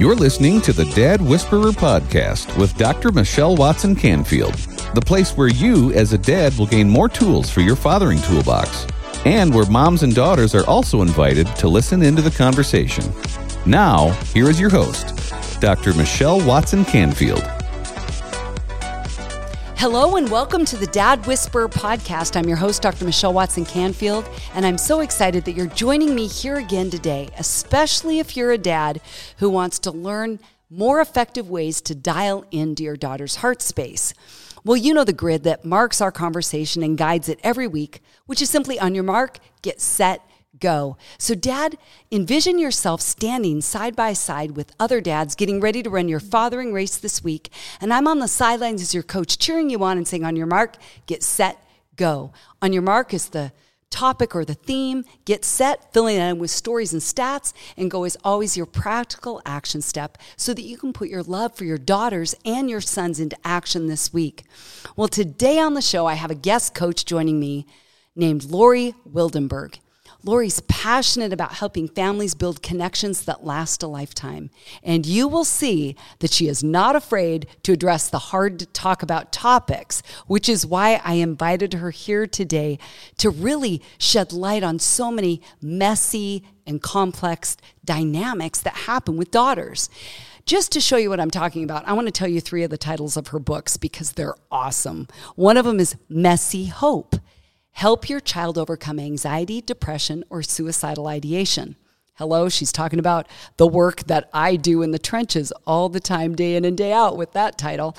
You're listening to the Dad Whisperer podcast with Dr. Michelle Watson Canfield, the place where you, as a dad, will gain more tools for your fathering toolbox, and where moms and daughters are also invited to listen into the conversation. Now, here is your host, Dr. Michelle Watson Canfield. Hello and welcome to the Dad Whisperer podcast. I'm your host, Dr. Michelle Watson Canfield, and I'm so excited that you're joining me here again today, especially if you're a dad who wants to learn more effective ways to dial into your daughter's heart space. Well, you know the grid that marks our conversation and guides it every week, which is simply on your mark, get set, go. So, dad, envision yourself standing side by side with other dads getting ready to run your fathering race this week. And I'm on the sidelines as your coach, cheering you on and saying, On your mark, get set, go. On your mark is the topic or the theme, get set, filling it in with stories and stats, and go is always your practical action step so that you can put your love for your daughters and your sons into action this week. Well, today on the show, I have a guest coach joining me named Lori Wildenberg. Lori's passionate about helping families build connections that last a lifetime. And you will see that she is not afraid to address the hard to talk about topics, which is why I invited her here today to really shed light on so many messy and complex dynamics that happen with daughters. Just to show you what I'm talking about, I want to tell you three of the titles of her books because they're awesome. One of them is Messy Hope. Help your child overcome anxiety, depression, or suicidal ideation. Hello, she's talking about the work that I do in the trenches all the time, day in and day out, with that title.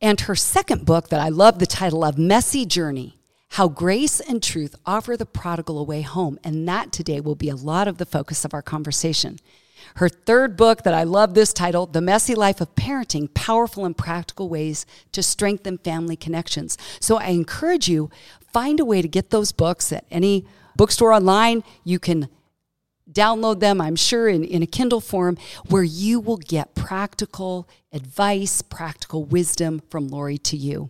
And her second book that I love the title of Messy Journey How Grace and Truth Offer the Prodigal a Way Home. And that today will be a lot of the focus of our conversation. Her third book that I love this title, The Messy Life of Parenting Powerful and Practical Ways to Strengthen Family Connections. So I encourage you, find a way to get those books at any bookstore online. You can download them, I'm sure, in, in a Kindle form where you will get practical advice, practical wisdom from Lori to you.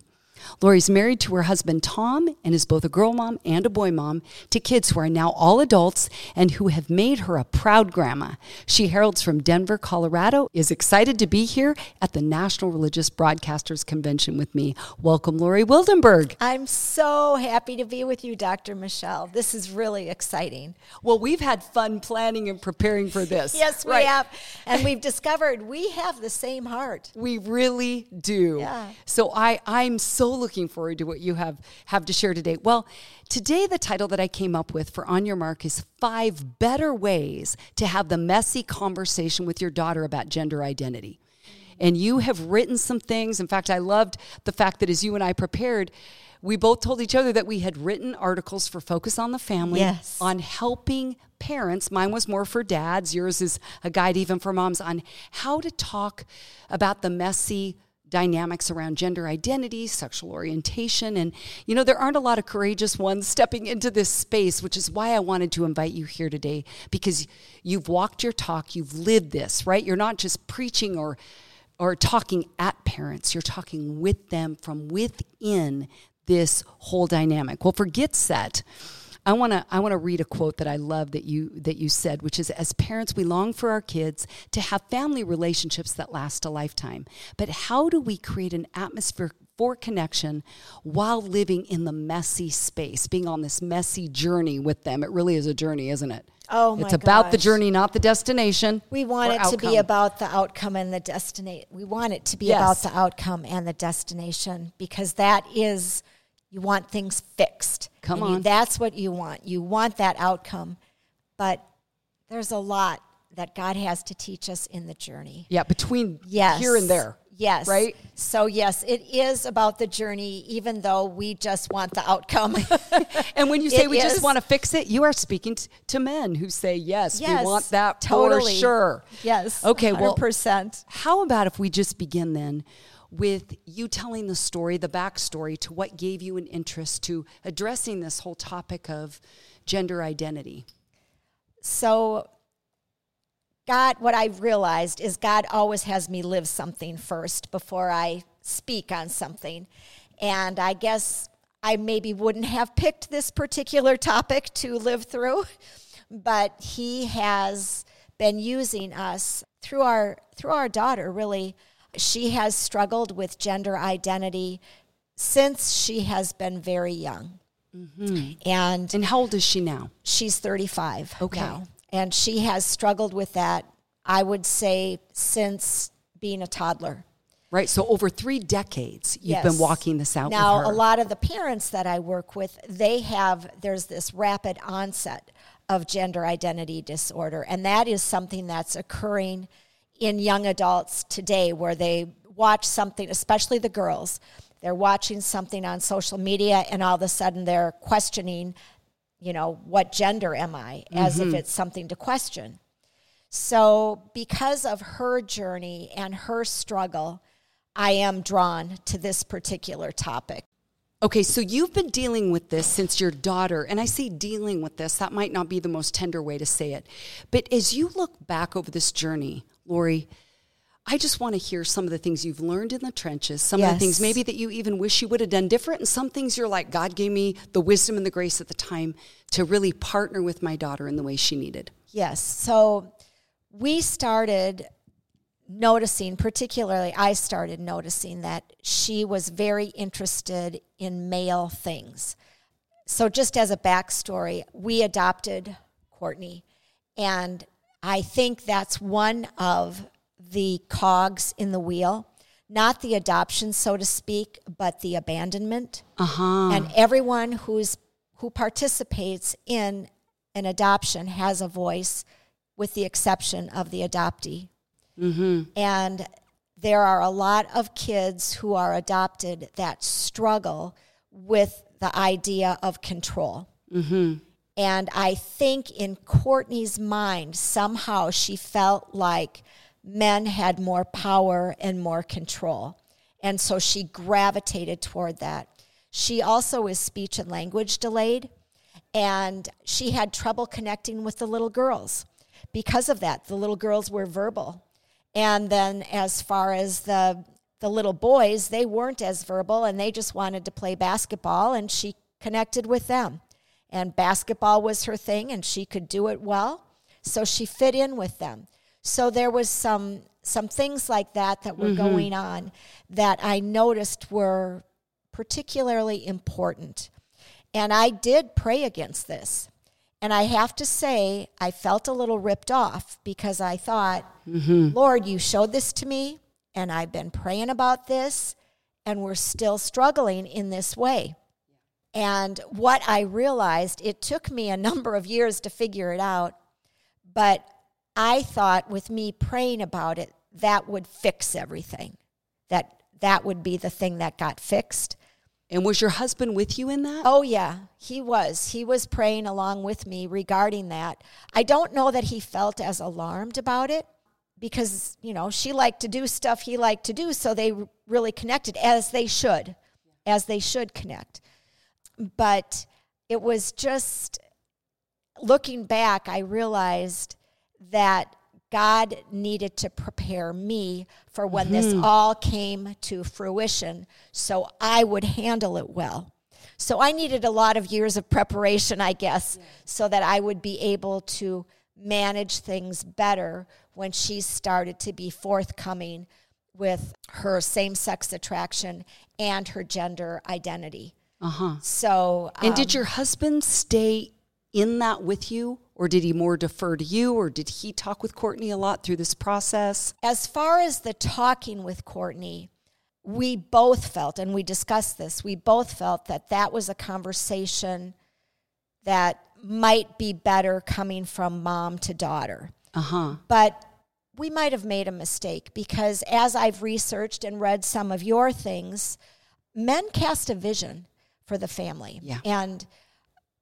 Lori's married to her husband Tom and is both a girl mom and a boy mom to kids who are now all adults and who have made her a proud grandma. She heralds from Denver, Colorado, is excited to be here at the National Religious Broadcasters Convention with me. Welcome, Lori Wildenberg. I'm so happy to be with you, Dr. Michelle. This is really exciting. Well, we've had fun planning and preparing for this. yes, we right. have. And we've discovered we have the same heart. We really do. Yeah. So I, I'm so looking forward to what you have, have to share today. Well, today the title that I came up with for On Your Mark is Five Better Ways to Have the Messy Conversation with Your Daughter About Gender Identity. And you have written some things. In fact, I loved the fact that as you and I prepared, we both told each other that we had written articles for Focus on the Family yes. on helping parents. Mine was more for dads, yours is a guide even for moms on how to talk about the messy dynamics around gender identity, sexual orientation. And, you know, there aren't a lot of courageous ones stepping into this space, which is why I wanted to invite you here today because you've walked your talk, you've lived this, right? You're not just preaching or or talking at parents, you're talking with them from within this whole dynamic. Well, for Get Set, I want to I want to read a quote that I love that you that you said which is as parents we long for our kids to have family relationships that last a lifetime. But how do we create an atmosphere for connection while living in the messy space, being on this messy journey with them? It really is a journey, isn't it? Oh, it's about gosh. the journey, not the destination. We want it outcome. to be about the outcome and the destination. We want it to be yes. about the outcome and the destination because that is you want things fixed. Come on. You, that's what you want. You want that outcome. But there's a lot that God has to teach us in the journey. Yeah, between yes. here and there. Yes. Right? So, yes, it is about the journey, even though we just want the outcome. and when you say it we is. just want to fix it, you are speaking t- to men who say, yes, yes we want that totally. for sure. Yes. Okay, 100%. well, how about if we just begin then with you telling the story, the backstory to what gave you an interest to addressing this whole topic of gender identity? So, God, what I've realized is God always has me live something first before I speak on something. And I guess I maybe wouldn't have picked this particular topic to live through, but He has been using us through our through our daughter really she has struggled with gender identity since she has been very young Mm-hmm. and And how old is she now? she's 35 Okay. now and she has struggled with that i would say since being a toddler Right. So over three decades, you've Yes. been walking this out now with her. a lot of the parents that i work with they have there's this rapid onset of gender identity disorder and that is something that's occurring in young adults today where they watch something especially the girls they're watching something on social media and all of a sudden they're questioning you know what gender am i as if mm-hmm. it's something to question so because of her journey and her struggle i am drawn to this particular topic Okay, so you've been dealing with this since your daughter, and I say dealing with this, that might not be the most tender way to say it. But as you look back over this journey, Lori, I just want to hear some of the things you've learned in the trenches, some of the things maybe that you even wish you would have done different, and some things you're like, God gave me the wisdom and the grace at the time to really partner with my daughter in the way she needed. Yes. So we started noticing, particularly, I started noticing that she was very interested in male things. So, just as a backstory, we adopted Courtney, and I think that's one of the cogs in the wheel. Not the adoption, so to speak, but the abandonment. Uh huh. and everyone who's who participates in an adoption has a voice with the exception of the adoptee. And there are a lot of kids who are adopted that struggle with the idea of control and I think in Courtney's mind, somehow she felt like men had more power and more control. And so she gravitated toward that. She also is speech and language delayed, and she had trouble connecting with the little girls. Because of that, the little girls were verbal. And then as far as the the little boys, they weren't as verbal and they just wanted to play basketball and she connected with them and basketball was her thing and she could do it well. So she fit in with them. So there was some some things like that that were mm-hmm. going on that i noticed were particularly important. And i did pray against this. And i have to say i felt a little ripped off because i thought mm-hmm. lord you showed this to me and i've been praying about this and we're still struggling in this way and what I realized, it took me a number of years to figure it out, but I thought with me praying about it, that would fix everything. That that would be the thing that got fixed. And was your husband with you in that? Oh yeah, he was. He was praying along with me regarding that. I don't know that he felt as alarmed about it because, you know, she liked to do stuff he liked to do, so they really connected as they should. As they should connect but it was just looking back, I realized that God needed to prepare me for when this mm-hmm. all came to fruition so I would handle it well. So I needed a lot of years of preparation, I guess, so that I would be able to manage things better when she started to be forthcoming with her same sex attraction and her gender identity. Uh huh. So, And um, did your husband stay in that with you, or did he more defer to you, or did he talk with Courtney a lot through this process? as far as the talking with Courtney, we both felt, and we discussed this, we both felt that that was a conversation that might be better coming from mom to daughter. Uh huh. But we might have made a mistake because as I've researched and read some of your things, men cast a vision for the family. Yeah. And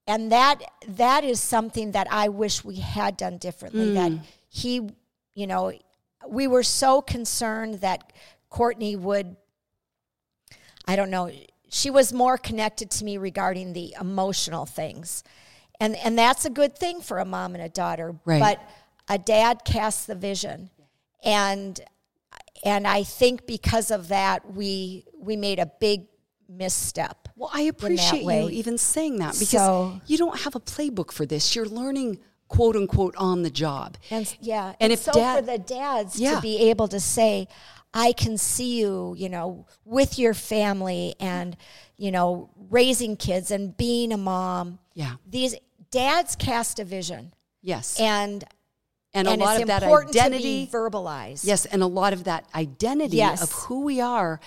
and that that is something that I wish we had done differently. That mm. he, you know, we were so concerned that Courtney would I don't know, she was more connected to me regarding the emotional things. And and that's a good thing for a mom and a daughter. Right. But a dad casts the vision, and and I think because of that, we we made a big misstep. Well, I appreciate you even saying that because So- you don't have a playbook for this. You're learning quote unquote on the job. And yeah, And and, if so dad- for the dads Yeah. to be able to say, "I can see you," you know, with your family and you know, raising kids and being a mom. Yeah. these dads cast a vision, Yes. and And, and a lot of that identity verbalized. Yes, and a lot of that identity Yes. of who we are.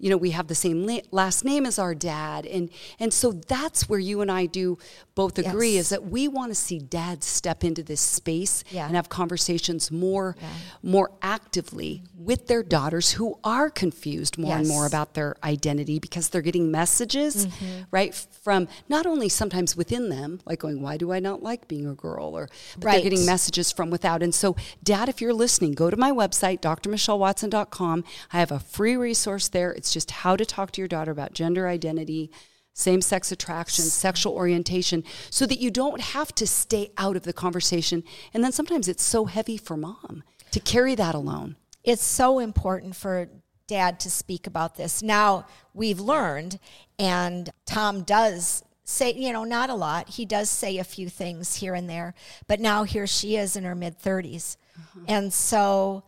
You know, we have the same la- last name as our dad, and and so that's where you and I do both agree Yes. is that we want to see dads step into this space Yeah. and have conversations more more actively with their daughters who are confused more and more about their identity because they're getting messages Mm-hmm. right from not only sometimes within them like going why do I not like being a girl or but they're getting messages from without. And so, Dad, if you're listening, go to my website, drmichellewatson.com. I have a free resource there. It's just how to talk to your daughter about gender identity, same sex attraction, sexual orientation, so that you don't have to stay out of the conversation. And then sometimes it's so heavy for mom to carry that alone. it's so important for dad to speak about this. Now we've learned, and Tom does say, you know, not a lot. He does say a few things here and there, but now here she is in her mid 30s. Uh-huh. And so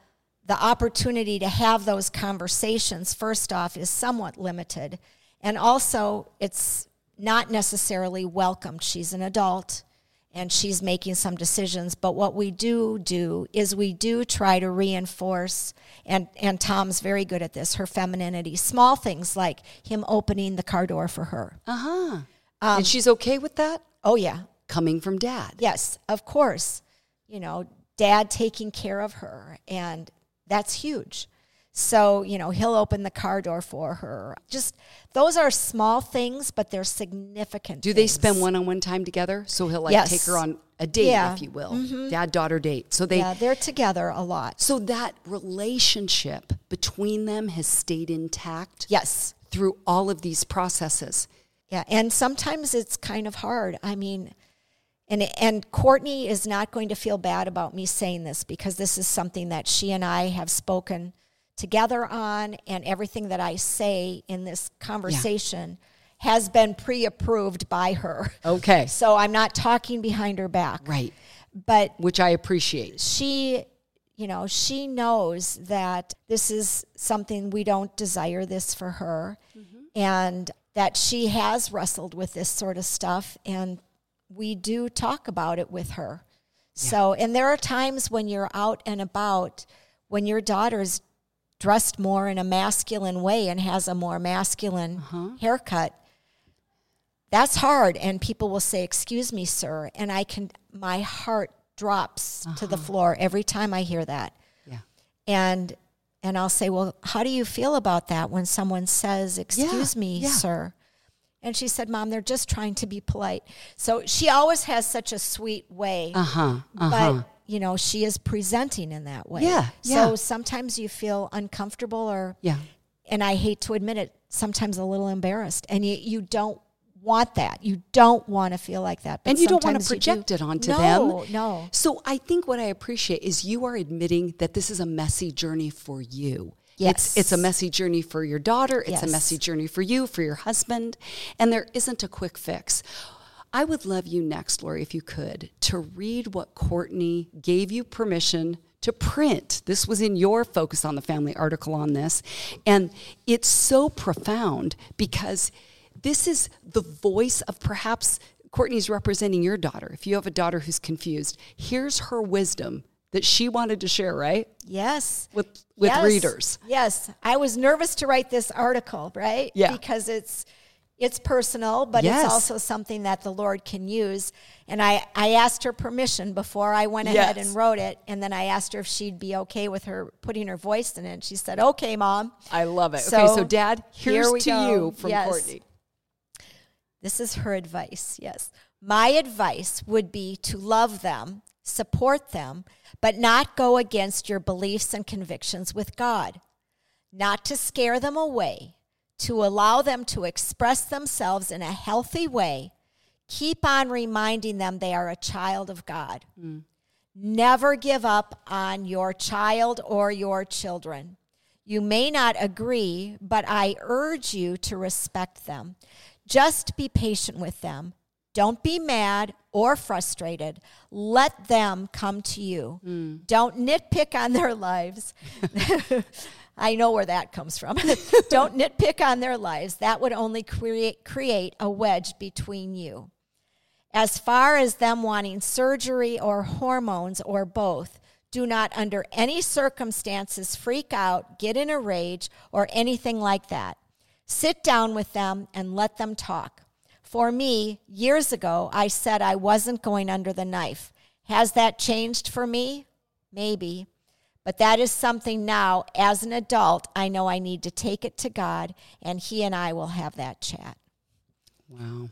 the opportunity to have those conversations, first off, is somewhat limited. And also, it's not necessarily welcomed. She's an adult and she's making some decisions. But what we do do is we do try to reinforce, and, and Tom's very good at this, her femininity. Small things like him opening the car door for her. Uh huh. and she's okay with that? Oh, yeah. Coming from dad. Yes, of course. You know, dad taking care of her, and that's huge. So, you know, he'll open the car door for her. Just those are small things, but they're significant. Do they things. spend one on one time together? So he'll like Yes. take her on a date, Yeah. if you will, mm-hmm. dad daughter date. So they Yeah, they're together a lot. So that relationship between them has stayed intact Yes. through all of these processes. Yeah, and sometimes it's kind of hard. I mean, and and Courtney is not going to feel bad about me saying this because this is something that she and I have spoken together on, and everything that I say in this conversation has been pre-approved by her. Okay. So I'm not talking behind her back. Right. But Which I appreciate. she you know she knows that this is something we don't desire this for her mm-hmm. and that she has wrestled with this sort of stuff and we do talk about it with her. So and there are times when you're out and about when your daughter's dressed more in a masculine way and has a more masculine uh-huh. haircut that's hard. And people will say excuse me sir and i can my heart drops to the uh-huh. floor every time i hear that. Yeah. and and i'll say well how do you feel about that when someone says excuse me yeah. sir and she said mom they're just trying to be polite so she always has such a sweet way Uh huh. Uh huh. but you know she is presenting in that way Yeah, so yeah. sometimes you feel uncomfortable or Yeah. and I hate to admit it, sometimes a little embarrassed. And you, you don't want that. You don't want to feel like that. But And you don't want to sometimes you do. project it onto no, them. No, So I think what I appreciate is you are admitting that this is a messy journey for you. It's, Yes. it's a messy journey for your daughter. It's a messy journey for you, for your husband. And there isn't a quick fix. I would love you next, Lori, if you could, to read what Courtney gave you permission to print. This was in your Focus on the Family article on this. And it's so profound because this is the voice of perhaps Courtney's representing your daughter. If you have a daughter who's confused, here's her wisdom that she wanted to share, right? yes. With with Yes. readers. Yes. I was nervous to write this article, right? Yeah. Because it's it's personal, but Yes. it's also something that the Lord can use. And I, I asked her permission before I went ahead Yes. and wrote it. And then I asked her if she'd be okay with her putting her voice in it. She said, Okay, mom. I love it. So, okay, so dad, here's we to go. you from Yes. Courtney. This is her advice, yes. My advice would be to love them, support them, but not go against your beliefs and convictions with God. Not to scare them away, to allow them to express themselves in a healthy way. Keep on reminding them they are a child of God. Hmm. Never give up on your child or your children. You may not agree, but I urge you to respect them. Just be patient with them. Don't be mad or frustrated. Let them come to you. Mm. Don't nitpick on their lives. I know where that comes from. Don't nitpick on their lives. That would only create, create a wedge between you. As far as them wanting surgery or hormones or both, do not under any circumstances freak out, get in a rage, or anything like that. Sit down with them and let them talk. For me, years ago, I said I wasn't going under the knife. Has that changed for me? Maybe. But that is something now, as an adult, I know I need to take it to God, and He and I will have that chat. Wow.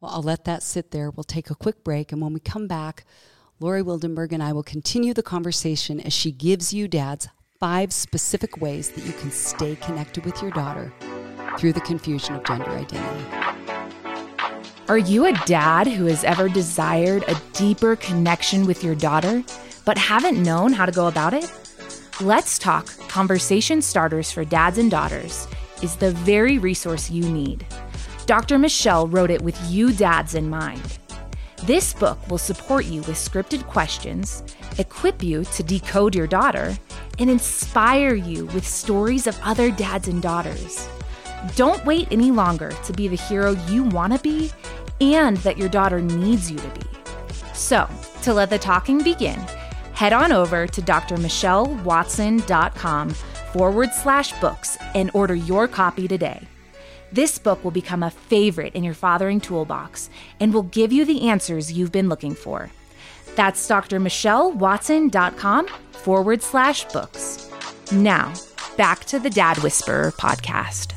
Well, I'll let that sit there. We'll take a quick break, and when we come back, Lori Wildenberg and I will continue the conversation as she gives you, dads, five specific ways that you can stay connected with your daughter through the confusion of gender identity. Are you a dad who has ever desired a deeper connection with your daughter, but haven't known how to go about it? Let's Talk Conversation Starters for Dads and Daughters is the very resource you need. Dr. Michelle wrote it with you dads in mind. This book will support you with scripted questions, equip you to decode your daughter, and inspire you with stories of other dads and daughters. Don't wait any longer to be the hero you want to be and that your daughter needs you to be. So, to let the talking begin, head on over to drmichellewatson.com forward slash books and order your copy today. This book will become a favorite in your fathering toolbox and will give you the answers you've been looking for. That's drmichellewatson.com forward slash books. Now, back to the Dad Whisperer podcast.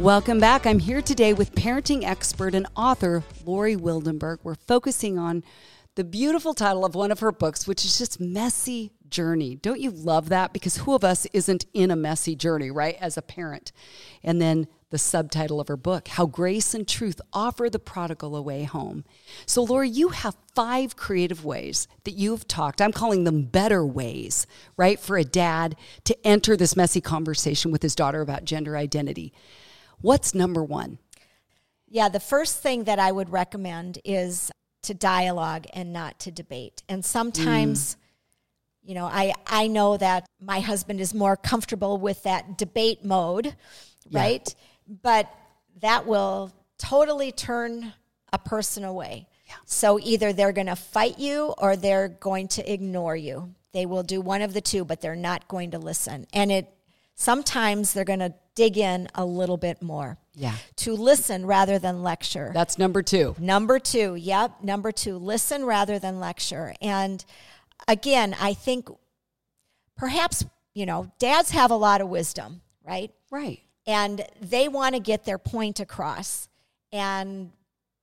Welcome back. I'm here today with parenting expert and author Lori Wildenberg. We're focusing on the beautiful title of one of her books, which is just Messy Journey. Don't you love that? Because who of us isn't in a messy journey, right, as a parent? And then the subtitle of her book, How Grace and Truth Offer the Prodigal a Way Home. So, Lori, you have five creative ways that you've talked. I'm calling them better ways, right, for a dad to enter this messy conversation with his daughter about gender identity. What's number one? Yeah, the first thing that I would recommend is to dialogue and not to debate. And sometimes, mm. you know, I, I know that my husband is more comfortable with that debate mode, yeah. right? But that will totally turn a person away. Yeah. So either they're going to fight you or they're going to ignore you. They will do one of the two, but they're not going to listen. And it sometimes they're going to dig in a little bit more. Yeah. To listen rather than lecture. That's number 2. Number 2. Yep, number 2, listen rather than lecture. And again, I think perhaps, you know, dads have a lot of wisdom, right? Right. And they want to get their point across. And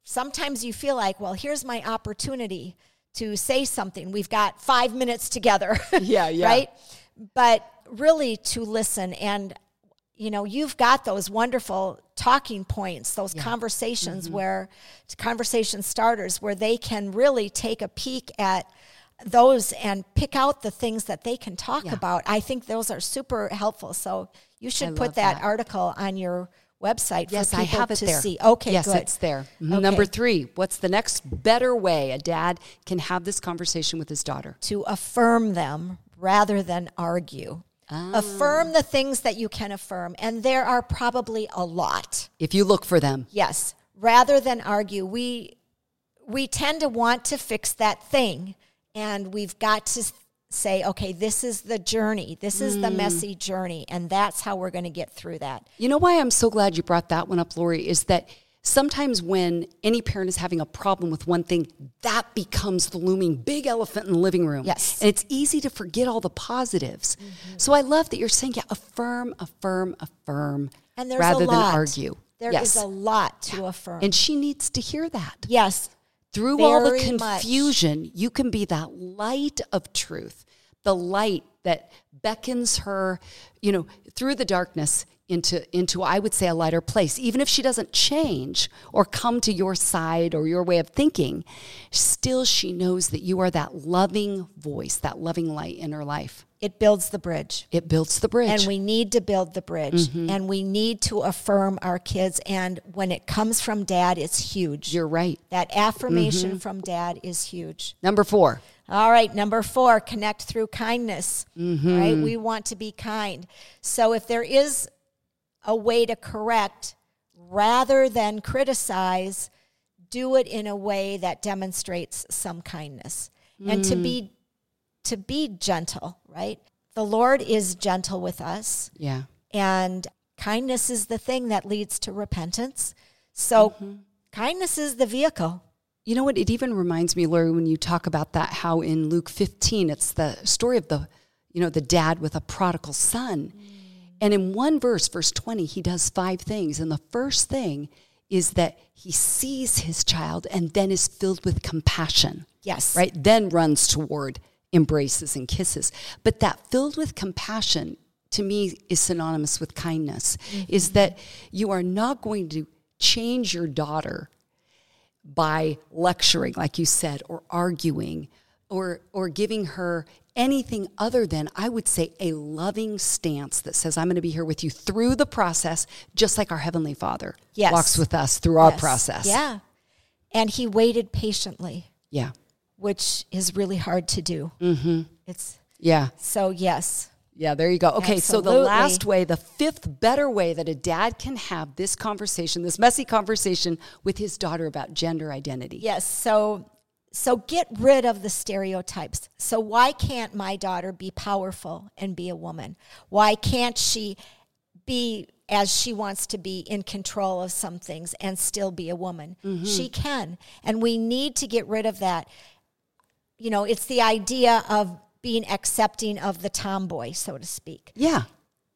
sometimes you feel like, well, here's my opportunity to say something. We've got 5 minutes together. Yeah, yeah. right? But really to listen and you know you've got those wonderful talking points those yeah. conversations mm-hmm. where conversation starters where they can really take a peek at those and pick out the things that they can talk yeah. about i think those are super helpful so you should put that, that, article on your website yes, for people I have it to there. see. Okay, yes, good. it's there. Okay. Number three, what's the next better way a dad can have this conversation with his daughter? To affirm them rather than argue. Ah. Affirm the things that you can affirm, and there are probably a lot. If you look for them. Yes. Rather than argue, we we tend to want to fix that thing, and we've got to say, okay, this is the journey. This is mm. the messy journey, and that's how we're going to get through that. You know why I'm so glad you brought that one up, Lori, is that sometimes when any parent is having a problem with one thing, that becomes the looming big elephant in the living room. Yes. And it's easy to forget all the positives. Mm-hmm. So I love that you're saying, yeah, affirm, affirm, affirm, and there's rather than argue. There yes. is a lot to yeah. affirm. And she needs to hear that. Yes. Through all the confusion, much. you can be that light of truth, the light that beckons her, you know, through the darkness into into I would say a lighter place even if she doesn't change or come to your side or your way of thinking still she knows that you are that loving voice that loving light in her life It builds the bridge. it builds the bridge And we need to build the bridge. Mm-hmm. And we need to affirm our kids. And when it comes from dad, it's huge. you're right that affirmation Mm-hmm. from dad is huge. number 4 All right, number four, connect through kindness. Mm-hmm. Right? We want to be kind. So if there is a way to correct rather than criticize, do it in a way that demonstrates some kindness. And to be to be gentle, right? The Lord is gentle with us. yeah And kindness is the thing that leads to repentance. So Mm-hmm. kindness is the vehicle. You know what? It even reminds me, Lori, when you talk about that, how in Luke 15, it's the story of the, you know, the dad with a prodigal son. And in one verse, verse 20, he does five things. And the first thing is that he sees his child and then is filled with compassion. Yes. Right? Then runs toward embraces and kisses. But that filled with compassion to me is synonymous with kindness, mm-hmm. is that you are not going to change your daughter by lecturing, like you said, or arguing, or or giving her anything other than I would say a loving stance that says I'm going to be here with you through the process, just like our heavenly Father Yes. walks with us through our Yes. process. Yeah. And he waited patiently, yeah, which is really hard to do. Mm-hmm. It's yeah, so yes. yeah. There you go. Okay, so the last way, the fifth better way that a dad can have this conversation, this messy conversation with his daughter about gender identity. Yes. So so get rid of the stereotypes. So why can't my daughter be powerful and be a woman? Why can't she be as she wants to be in control of some things and still be a woman? Mm-hmm. She can. And we need to get rid of that. You know, it's the idea of being accepting of the tomboy, so to speak. Yeah.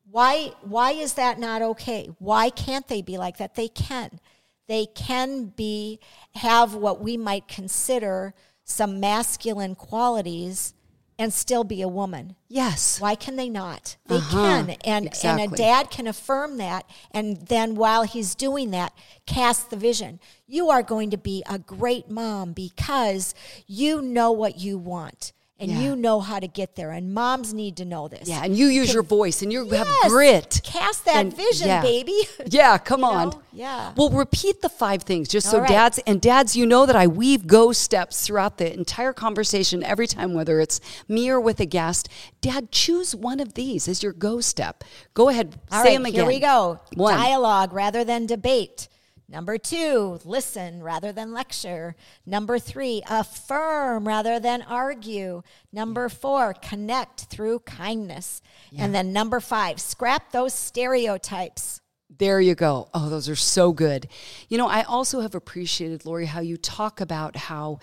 Why why is that not okay? Why can't they be like that? They can. They can be have what we might consider some masculine qualities and still be a woman. Yes. Why can they not? They Uh-huh. can. And and a dad can affirm that and then while he's doing that, cast the vision. You are going to be a great mom because you know what you want and Yeah. you know how to get there. And moms need to know this. Yeah, and you use your voice and you have grit. Cast that And- vision, yeah. baby. Yeah, come You on. know? Yeah. Well, repeat the five things just so All right. dads and dads, you know that I weave go steps throughout the entire conversation every time, whether it's me or with a guest. Dad, choose one of these as your go step. Go ahead, All say right, them again. here we go. One. Dialogue rather than debate. Number two, listen rather than lecture. Number three, affirm rather than argue. Number four, connect through kindness. And then number five, scrap those stereotypes. There you go. Oh, those are so good. You know, I also have appreciated, Lori, how you talk about how,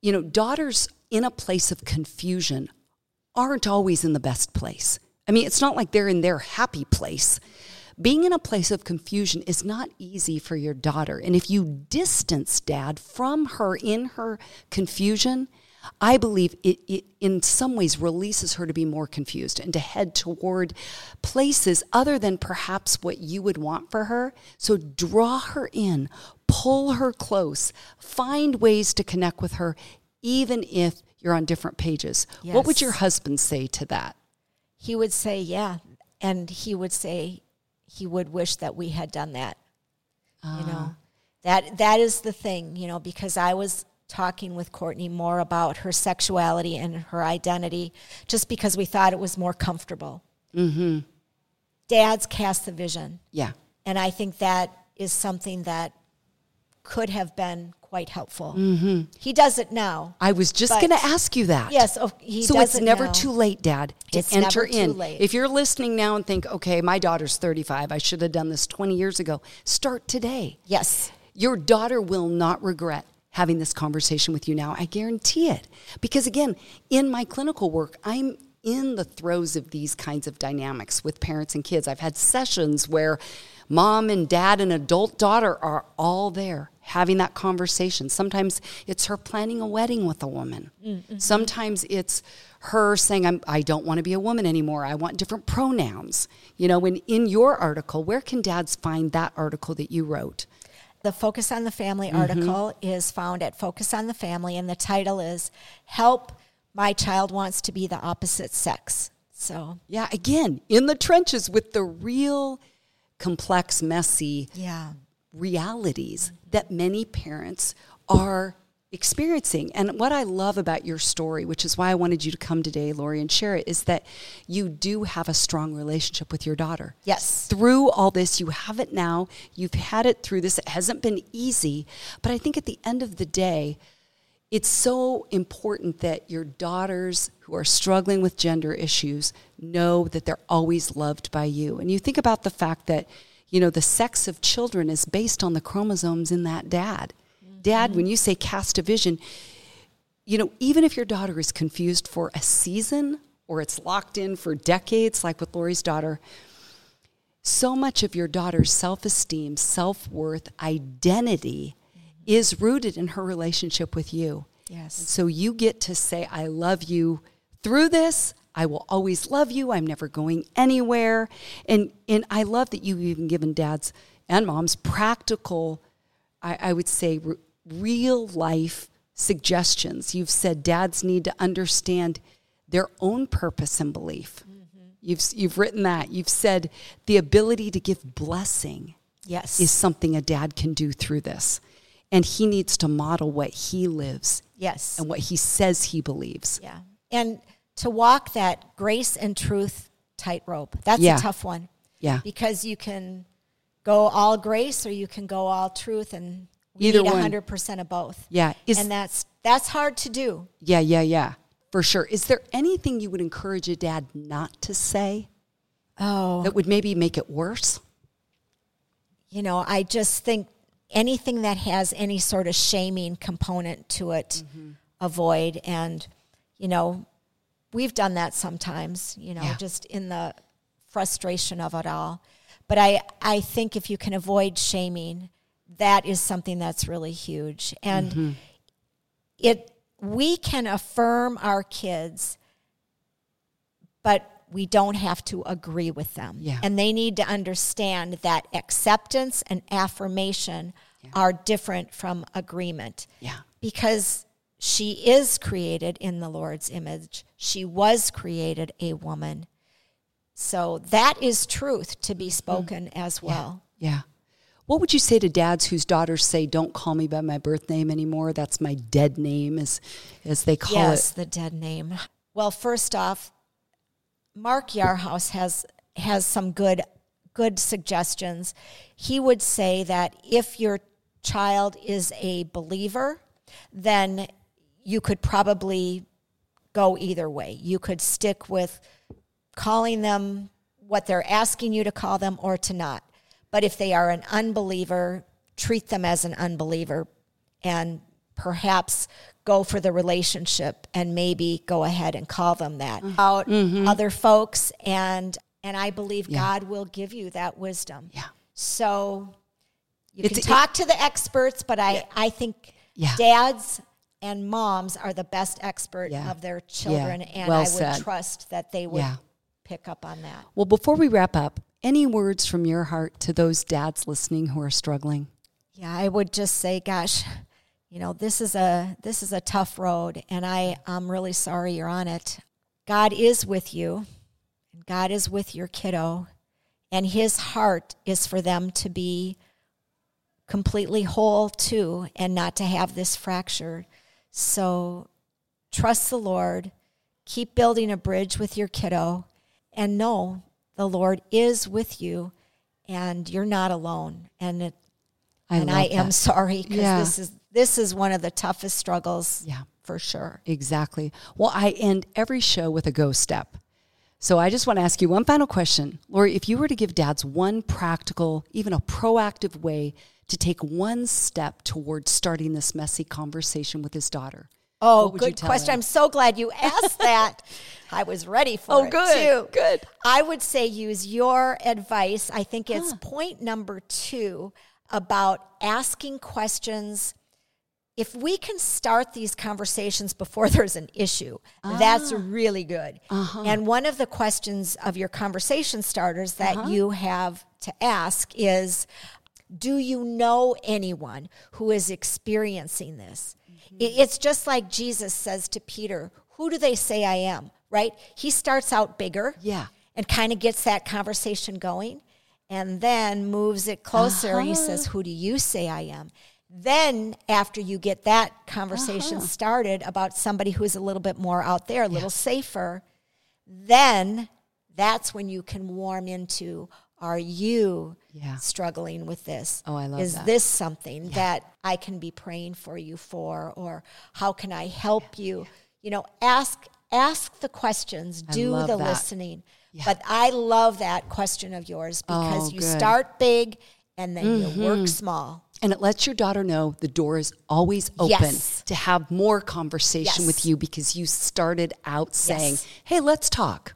you know, daughters in a place of confusion aren't always in the best place. I mean, it's not like they're in their happy place. Being in a place of confusion is not easy for your daughter. And if you distance dad from her in her confusion, I believe it, it in some ways releases her to be more confused and to head toward places other than perhaps what you would want for her. So draw her in, pull her close, find ways to connect with her, even if you're on different pages. What would your husband say to that? He would say, yeah. And he would say he would wish that we had done that. You know, that that is the thing, you know, because I was talking with Courtney more about her sexuality and her identity just because we thought it was more comfortable. Mm-hmm. Dads cast the vision. Yeah. And I think that is something that could have been quite helpful. Mm-hmm. He does it now. I was just going to ask you that. Yes, oh, so it's it never now. too late, Dad, to It's enter never too in. late. If you're listening now and think, okay, my daughter's 35, I should have done this 20 years ago, start today. Yes. Your daughter will not regret having this conversation with you now. I guarantee it. Because again, in my clinical work, I'm in the throes of these kinds of dynamics with parents and kids. I've had sessions where mom and dad and adult daughter are all there having that conversation. Sometimes it's her planning a wedding with a woman. Mm-hmm. Sometimes it's her saying, I'm, I don't want to be a woman anymore. I want different pronouns. You know, when in your article, where can dads find that article that you wrote? The Focus on the Family mm-hmm. article is found at Focus on the Family, and the title is Help My Child Wants to Be the Opposite Sex. So, yeah, again, in the trenches with the real complex, messy yeah. realities mm-hmm. that many parents are experiencing. And what I love about your story, which is why I wanted you to come today, Lori, and share it, is that you do have a strong relationship with your daughter. Yes. Through all this, you have it now. You've had it through this. It hasn't been easy. But I think at the end of the day, it's so important that your daughters who are struggling with gender issues know that they're always loved by you. And you think about the fact that, you know, the sex of children is based on the chromosomes in that dad. Dad, mm-hmm. when you say cast a vision, you know, even if your daughter is confused for a season or it's locked in for decades, like with Lori's daughter, so much of your daughter's self esteem, self worth, identity mm-hmm. is rooted in her relationship with you. Yes. And so you get to say, I love you through this. I will always love you. I'm never going anywhere. And and I love that you've even given dads and moms practical, I, I would say, real life suggestions. You've said dads need to understand their own purpose and belief. Mm-hmm. You've you've written that. You've said the ability to give blessing yes is something a dad can do through this. And he needs to model what he lives. Yes. And what he says he believes. Yeah. And to walk that grace and truth tightrope. That's yeah. a tough one. Yeah. Because you can go all grace or you can go all truth and we Either need 100% of both. Yeah. Is, and that's that's hard to do. Yeah, yeah, yeah. For sure. Is there anything you would encourage a dad not to say? Oh. That would maybe make it worse? You know, I just think anything that has any sort of shaming component to it, mm-hmm. avoid. And, you know, we've done that sometimes, you know, yeah. just in the frustration of it all. But I, I think if you can avoid shaming, that is something that's really huge. And mm-hmm. it we can affirm our kids, but we don't have to agree with them. Yeah. And they need to understand that acceptance and affirmation yeah. are different from agreement. Yeah. Because she is created in the Lord's image. She was created a woman. So that is truth to be spoken mm. as well. Yeah. yeah. What would you say to dads whose daughters say, "Don't call me by my birth name anymore. That's my dead name," as as they call yes, it. Yes, the dead name. Well, first off, Mark Yarhouse has has some good good suggestions. He would say that if your child is a believer, then you could probably go either way. You could stick with calling them what they're asking you to call them or to not. But if they are an unbeliever, treat them as an unbeliever and perhaps go for the relationship and maybe go ahead and call them that mm-hmm. out mm-hmm. other folks and and I believe yeah. God will give you that wisdom. Yeah. So you it's, can talk it, to the experts, but I, yeah. I think yeah. dads and moms are the best expert of their children and well I would said. trust that they would pick up on that. Well, before we wrap up, any words from your heart to those dads listening who are struggling? Yeah, I would just say, gosh, you know, this is a this is a tough road and I I'm really sorry you're on it. God is with you. And God is with your kiddo and his heart is for them to be completely whole too and not to have this fracture. So trust the Lord, keep building a bridge with your kiddo and know the Lord is with you and you're not alone. And it, I and I that. am sorry because yeah. this is this is one of the toughest struggles. Yeah, for sure. Exactly. Well, I end every show with a go step. So I just want to ask you one final question. Lori, if you were to give dads one practical, even a proactive way to take one step towards starting this messy conversation with his daughter, Oh, good question. them? I'm so glad you asked that. I was ready for Oh, it good, too. good. I would say use your advice. I think it's point number two about asking questions. If we can start these conversations before there's an issue, that's ah. really good. Uh-huh. And one of the questions of your conversation starters that uh-huh. you have to ask is Do you know anyone who is experiencing this? Mm-hmm. It- It's just like Jesus says to Peter, Who do they say I am? Right? He starts out bigger Yeah. and kind of gets that conversation going and then moves it closer. He uh-huh. says, Who do you say I am? Then, after you get that conversation uh-huh. started about somebody who's a little bit more out there, a little safer, then that's when you can warm into are you Yeah. struggling with this? Oh, I love Is that. this something that I can be praying for you for or how can I help you? You know, ask ask the questions, do the that. listening. But I love that question of yours because Oh, you good. Mm-hmm. start big and then you work small. And it lets your daughter know the door is always open Yes. to have more conversation Yes. with you because you started out saying, Yes. hey, let's talk.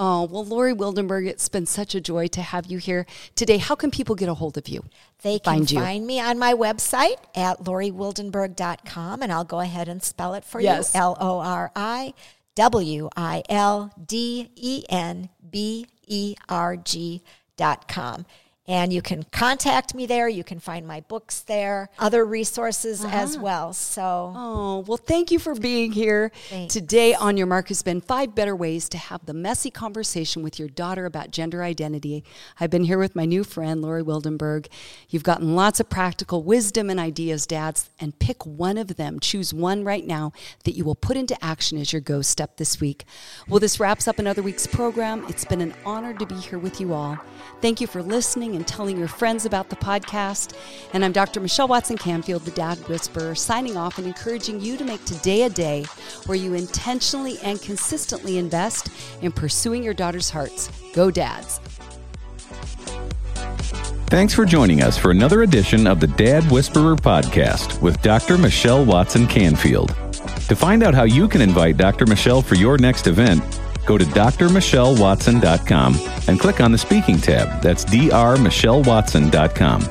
Oh, well, Lori Wildenberg, it's been such a joy to have you here today. How can people get a hold of you? They can Find find, me on my website at loriwildenberg.com and I'll go ahead and spell it for Yes. you. L O R I W I L D E N B E R G dot com. And you can contact me there. You can find my books there, other resources uh-huh. as well. So Oh, well, thank you for being here. Thanks. Today on Your Mark has been five better ways to have the messy conversation with your daughter about gender identity. I've been here with my new friend, Lori Wildenberg. You've gotten lots of practical wisdom and ideas, dads, and pick one of them. Choose one right now that you will put into action as your go step this week. Well, this wraps up another week's program. It's been an honor to be here with you all. Thank you for listening and telling your friends about the podcast. And I'm Dr. Michelle Watson Canfield, the Dad Whisperer, signing off and encouraging you to make today a day where you intentionally and consistently invest in pursuing your daughter's hearts. Go, dads. Thanks for joining us for another edition of the Dad Whisperer podcast with Dr. Michelle Watson Canfield. To find out how you can invite Dr. Michelle for your next event, go to drmichellewatson.com and click on the speaking tab. That's drmichellewatson.com.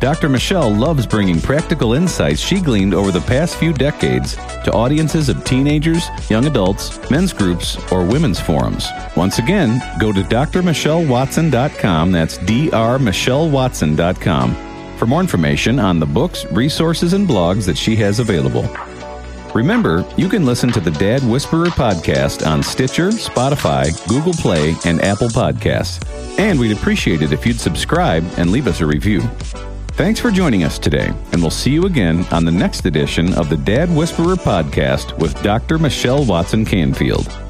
Dr. Michelle loves bringing practical insights she gleaned over the past few decades to audiences of teenagers, young adults, men's groups, or women's forums. Once again, go to drmichellewatson.com. That's drmichellewatson.com for more information on the books, resources, and blogs that she has available. Remember, you can listen to the Dad Whisperer podcast on Stitcher, Spotify, Google Play, and Apple Podcasts. And we'd appreciate it if you'd subscribe and leave us a review. Thanks for joining us today, and we'll see you again on the next edition of the Dad Whisperer podcast with Dr. Michelle Watson Canfield.